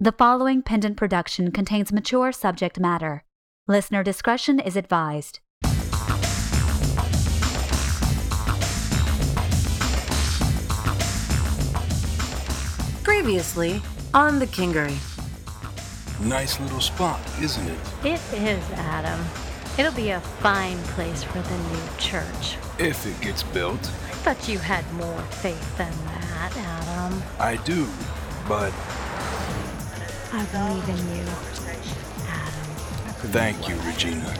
The following pendant production contains mature subject matter. Listener discretion is advised. Previously on the Kingery. Nice little spot, isn't it? It is, Adam. It'll be a fine place for the new church. If it gets built. I thought you had more faith than that, Adam. I do, but I believe in you, Adam. thank you, Regina.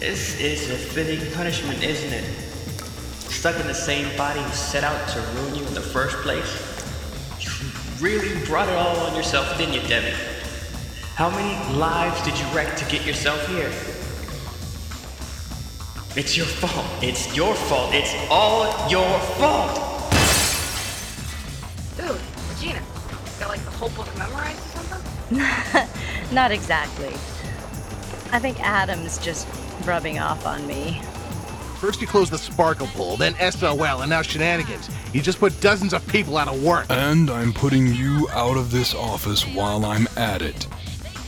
This is a fitting punishment, isn't it? Stuck in the same body who set out to ruin you in the first place? You really brought it all on yourself, didn't you, Devi? How many lives did you wreck to get yourself here? It's your fault. It's your fault. It's all your fault. Dude, Regina, got like the whole book memorized or something? Not exactly. I think Adam's just rubbing off on me. First you close the sparkle pool, then SOL, and now shenanigans. You just put dozens of people out of work. And I'm putting you out of this office while I'm at it.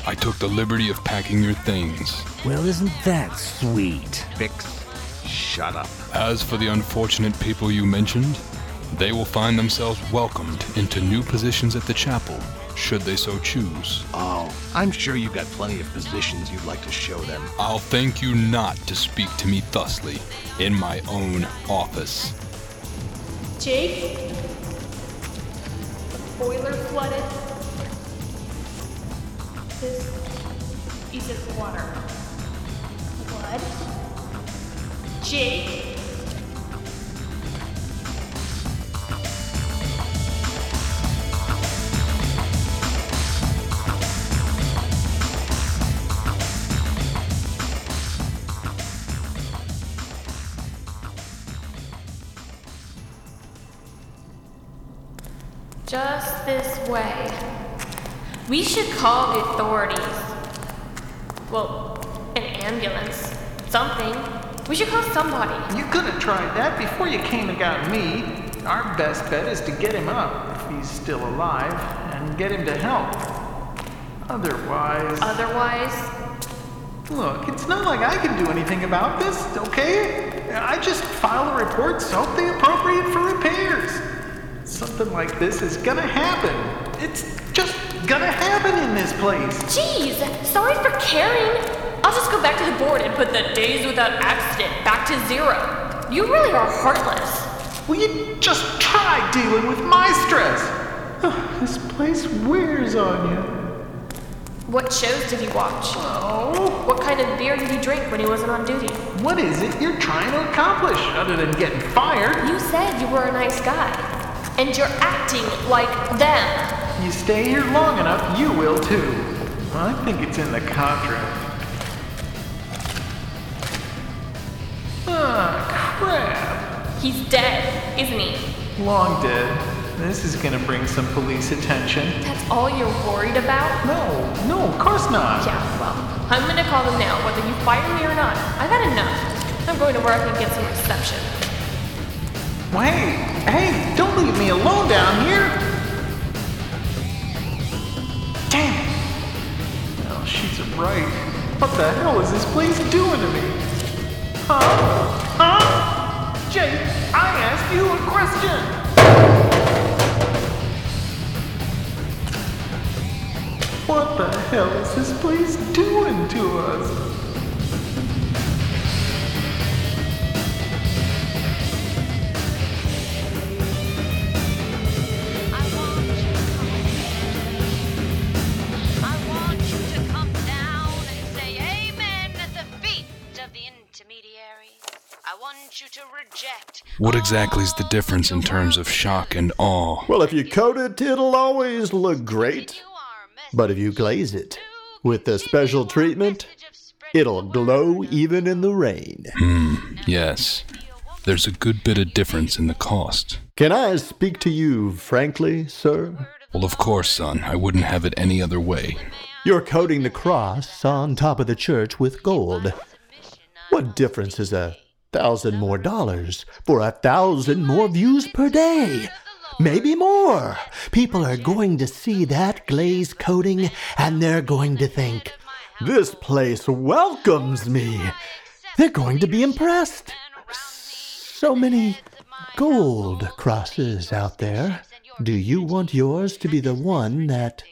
I took the liberty of packing your things. Well, isn't that sweet? Fix. Shut up. As for the unfortunate people you mentioned, they will find themselves welcomed into new positions at the chapel, should they so choose. Oh, I'm sure you've got plenty of positions you'd like to show them. I'll thank you not to speak to me thusly in my own office. Jake? The boiler flooded. This isn't water. Blood? Jake? Way. We should call the authorities. Well, an ambulance. Something. We should call somebody. You could have tried that before you came and got me. Our best bet is to get him up, if he's still alive, and get him to help. Otherwise. Otherwise, Look, it's not like I can do anything about this, okay? I just file a report, the appropriate for repairs. Something like this is gonna happen. It's just gonna happen in this place. Jeez, sorry for caring. I'll just go back to the board and put the days without accident back to zero. You really are heartless. Will you just try dealing with my stress? this place wears on you. What shows did he watch? Oh, What kind of beer did he drink when he wasn't on duty? what is it you're trying to accomplish other than getting fired? You said you were a nice guy. And you're acting like them. You stay here long enough, you will too. I think it's in the contract. Ah, crap. He's dead, isn't he? Long dead. This is gonna bring some police attention. That's all you're worried about? No, no, of course not. Yeah, well, I'm gonna call them now, whether you fire me or not. I got enough. I'm going to work and get some reception. Hey, hey, don't leave me alone down here. Oh, she's right. What the hell is this place doing to me? Huh? Huh? Jake, I asked you a question. What the hell is this place doing to us? What exactly is the difference in terms of shock and awe? Well, if you coat it, it'll always look great. But if you glaze it with the special treatment, it'll glow even in the rain. Hmm, yes. There's a good bit of difference in the cost. Can I speak to you frankly, sir? Well, of course, son. I wouldn't have it any other way. You're coating the cross on top of the church with gold. What difference is a thousand more dollars for a thousand more views per day? maybe more. People are going to see that glaze coating and they're going to think, this place welcomes me. They're going to be impressed. So many gold crosses out there. Do you want yours to be the one that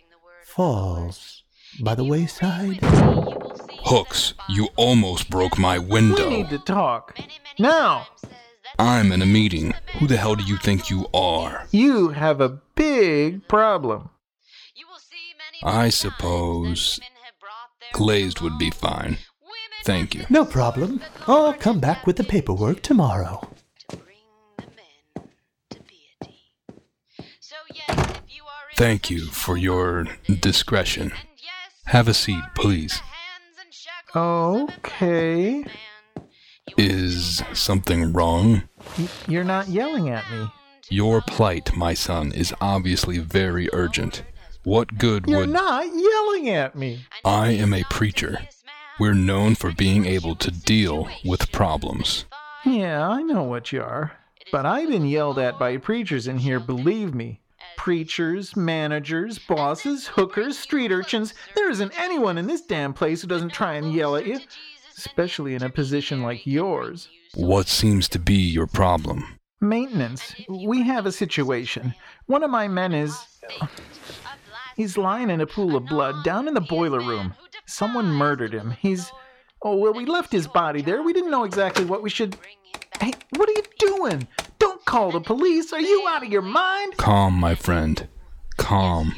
falls by the wayside? Hooks, you almost broke my window. We need to talk. Now! I'm in a meeting. Who the hell do you think you are? You have a big problem. I suppose glazed would be fine. Thank you. No problem. I'll come back with the paperwork tomorrow. Thank you for your discretion. Have a seat, please. Okay. Is something wrong? You're not yelling at me. Your plight, my son, is obviously very urgent. What good would You're would. not yelling at me. I am a preacher. We're known for being able to deal with problems. Yeah, I know what you are. But I've been yelled at by preachers in here, believe me. Preachers, managers, bosses, hookers, street urchins. There isn't anyone in this damn place who doesn't try and yell at you. Especially in a position like yours. What seems to be your problem? Maintenance. We have a situation. One of my men is. He's lying in a pool of blood down in the boiler room. Someone murdered him. He's. Oh, well, we left his body there. We didn't know exactly what we should. Hey, what are you doing? Don't call the police. Are you out of your mind? Calm, my friend. Calm.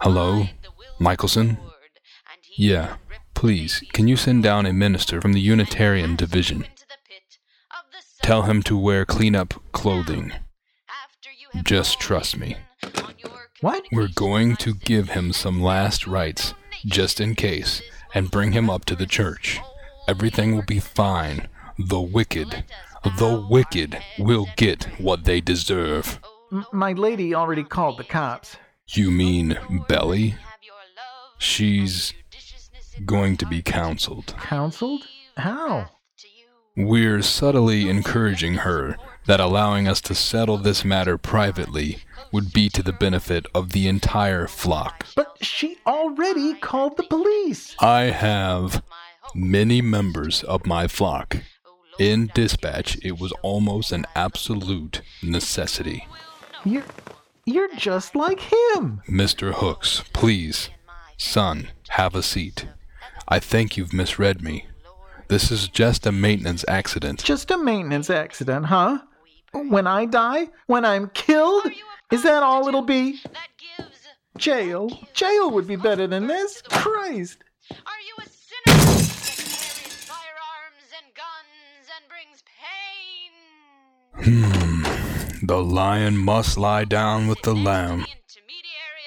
Hello? Michelson? Yeah. Please, can you send down a minister from the Unitarian Division? Tell him to wear clean-up clothing. Just trust me. What? We're going to give him some last rites, just in case, and bring him up to the church. Everything will be fine. The wicked, the wicked will get what they deserve. M- my lady already called the cops. You mean Belly? She's going to be counseled. Counseled? How? We're subtly encouraging her that allowing us to settle this matter privately would be to the benefit of the entire flock. But she already called the police. I have many members of my flock. In dispatch, it was almost an absolute necessity. You're. You're just like him. Mr. Hooks, please. Son, have a seat. I think you've misread me. This is just a maintenance accident. Just a maintenance accident, huh? When I die? When I'm killed? Is that all it'll be? Jail. Jail would be better than this. Christ. Hmm. The lion must lie down with the lamb.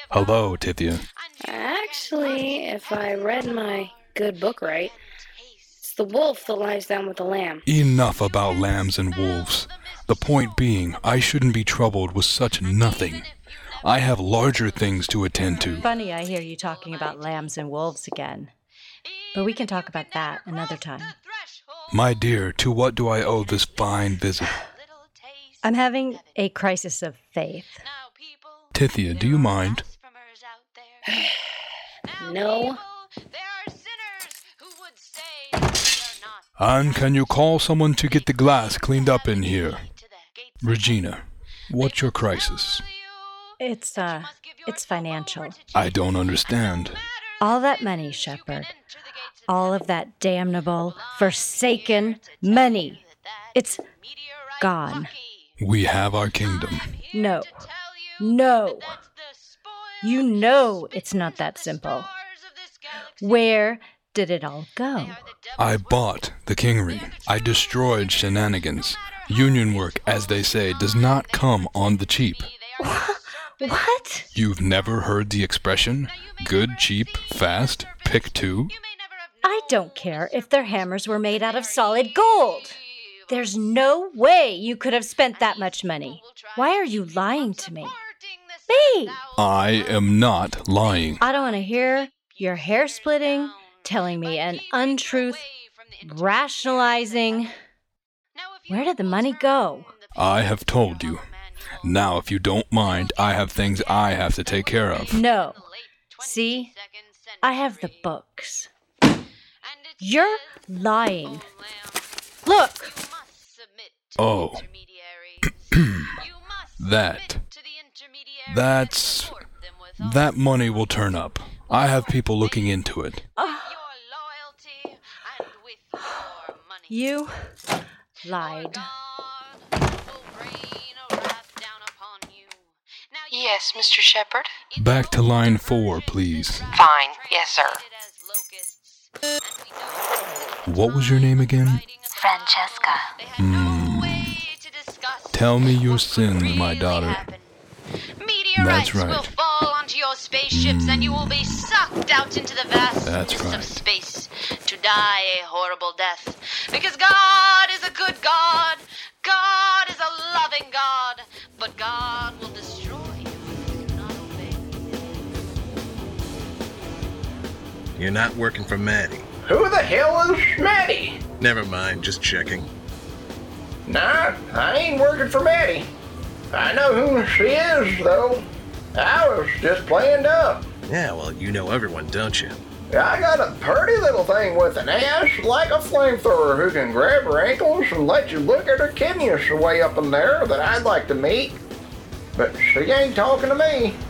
Hello, Tithia. Actually, if I read my good book right, it's the wolf that lies down with the lamb. Enough about lambs and wolves. The point being, I shouldn't be troubled with such nothing. I have larger things to attend to. Funny, I hear you talking about lambs and wolves again. But we can talk about that another time. My dear, to what do I owe this fine visit? I'm having a crisis of faith. Tithia, do you mind? no. And can you call someone to get the glass cleaned up in here? Regina, what's your crisis? It's uh it's financial. I don't understand. All that money, Sheppard. All of that damnable, forsaken money. It's gone. We have our kingdom. No. No. You know it's not that simple. Where did it all go? I bought the Kingery. I destroyed shenanigans. Union work, as they say, does not come on the cheap. What? You've never heard the expression? Good, cheap, fast, pick two? I don't care if their hammers were made out of solid gold. There's no way you could have spent that much money. Why are you lying to me? Me! I am not lying. I don't want to hear your hair splitting, telling me an untruth, rationalizing. Where did the money go? I have told you. Now, if you don't mind, I have things I have to take care of. No. See? I have the books. You're lying. Look! Oh. that. That's. That money will turn up. I have people looking into it. You lied. Yes, Mr. Sheppard? Back to line four, please. Fine. Yes, sir. What was your name again? Francesca. Hmm. Tell me your sins, my daughter. Meteorites That's right. will fall onto your spaceships and you will be sucked out into the vastness That's of right. space to die a horrible death. Because God is a good God. God is a loving God. But God will destroy you if you do not obey. You're not working for Maddie. Who the hell is Maddie? Never mind, just checking. Nah, I ain't working for Maddie. I know who she is, though. I was just playing dumb. Yeah, well, you know everyone, don't you? I got a pretty little thing with an ass like a flamethrower who can grab her ankles and let you look at her kidneys way up in there that I'd like to meet. But she ain't talking to me.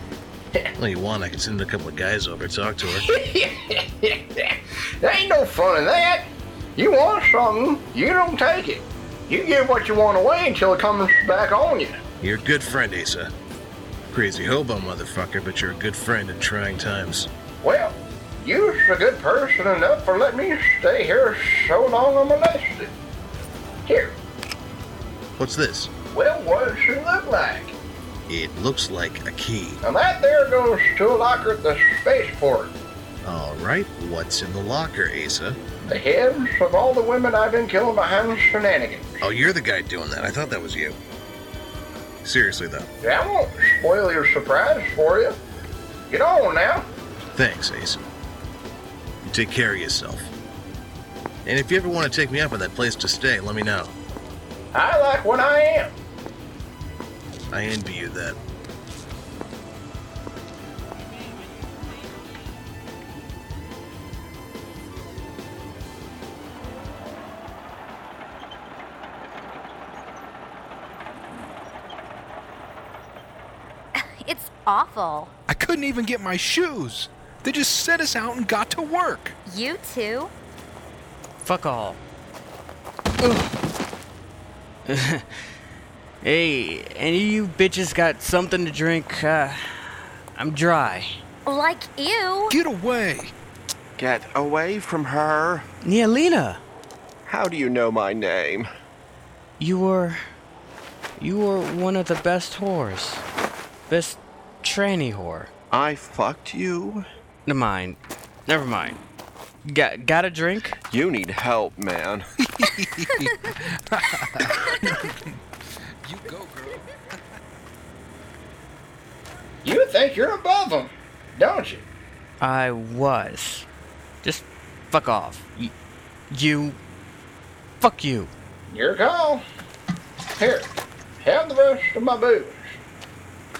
Well, you want, I can send a couple of guys over to talk to her. there ain't no fun in that. You want something, you don't take it. You give what you want away until it comes back on you. You're a good friend, Asa. Crazy hobo motherfucker, but you're a good friend in trying times. Well, you're a good person enough for letting me stay here so long unmolested. Here, What's this? well, what does she look like? It looks like a key. And that there goes to a locker at the spaceport. All right, what's in the locker, Asa? The heads of all the women I've been killing behind shenanigans. Oh, you're the guy doing that. I thought that was you. Seriously, though. Yeah, I won't spoil your surprise for you. Get on now. Thanks, Ace. You take care of yourself. And if you ever want to take me up on that place to stay, let me know. I like what I am. I envy you that. Awful. I couldn't even get my shoes. They just set us out and got to work. You too? Fuck all. hey, any of you bitches got something to drink? Uh, I'm dry. Like you. Get away. Get away from her. Yeah, Lena. How do you know my name? You were. You were one of the best whores. Best tranny whore. I fucked you? Never mind. Never mind. Got, got a drink? You need help, man. you go, girl. You think you're above them, don't you? I was. Just fuck off. Y- you. Fuck you. Your call. Here, have the rest of my booze.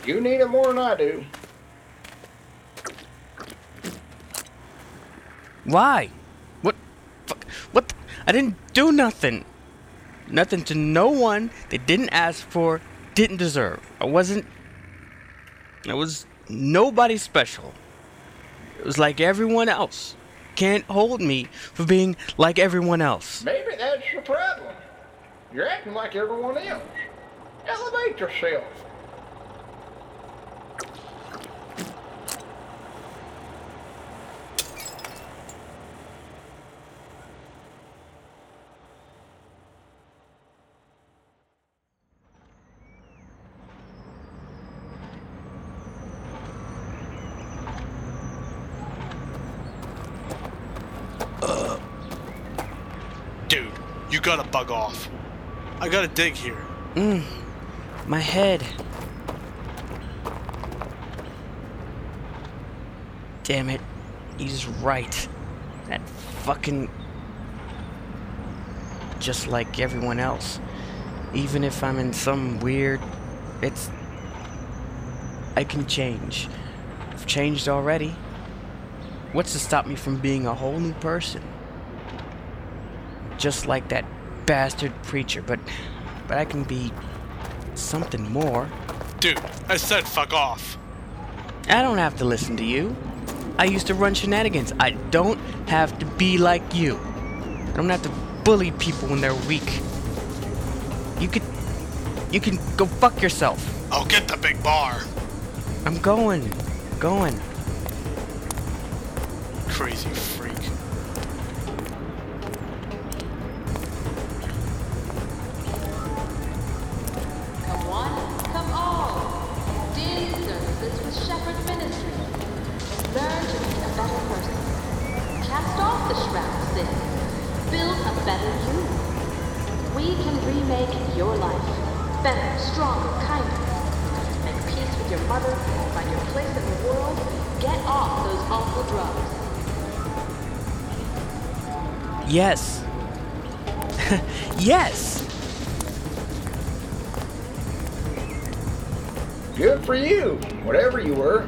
You need it more than I do. Why? What? Fuck. What? the- I didn't do nothing. Nothing to no one they didn't ask for, didn't deserve. I wasn't. I was nobody special. It was like everyone else. Can't hold me for being like everyone else. Maybe that's the problem. You're acting like everyone else. Elevate yourself. Dude, you gotta bug off. I gotta dig here. Mm, my head. Damn it. He's right. That fucking. Just like everyone else. Even if I'm in some weird. It's I can change. I've changed already. What's to stop me from being a whole new person? Just like that bastard preacher, but but I can be something more. Dude, I said fuck off. I don't have to listen to you. I used to run shenanigans. I don't have to be like you. I don't have to bully people when they're weak. You could you can go fuck yourself. I'll get the big bar. I'm going. Going. Crazy freak. Better, stronger, kinder. Make peace with your mother. Find your place in the world. Get off those awful drugs. Yes. yes. Good for you, whatever you were.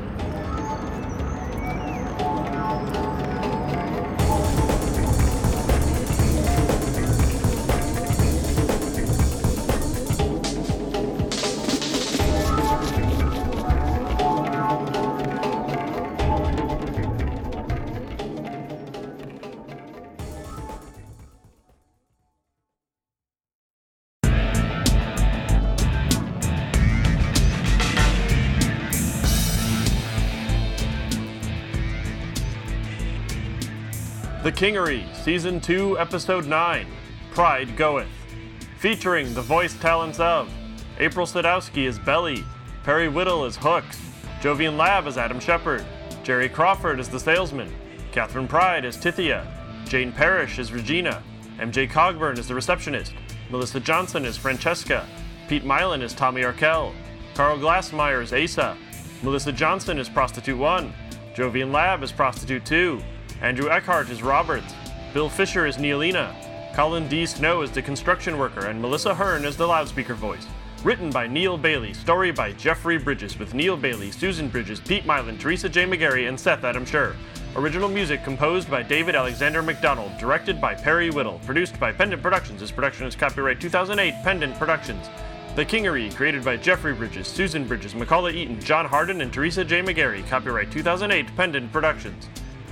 Kingery, Season 2, Episode 9 Pride Goeth. Featuring the voice talents of April Sadowski as Belly, Perry Whittle as Hooks, Jovian Lab as Adam Sheppard, Jerry Crawford as the salesman, Catherine Pride as Tithia, Jane Parrish as Regina, MJ Cogburn as the receptionist, Melissa Johnson as Francesca, Pete Mylan as Tommy Arkell, Carl Glassmeyer as Asa, Melissa Johnson as Prostitute 1, Jovian Lab as Prostitute 2, Andrew Eckhart is Roberts, Bill Fisher is Neelina, Colin D. Snow is the construction worker, and Melissa Hearn is the loudspeaker voice. Written by Neil Bailey, story by Jeffrey Bridges, with Neil Bailey, Susan Bridges, Pete Mylan, Teresa J. McGarry, and Seth Adam Scher. Original music composed by David Alexander McDonald, directed by Perry Whittle, produced by Pendant Productions. This production is copyright 2008 Pendant Productions. The Kingery, created by Jeffrey Bridges, Susan Bridges, Macaulay Eaton, John Harden, and Teresa J. McGarry. Copyright 2008 Pendant Productions.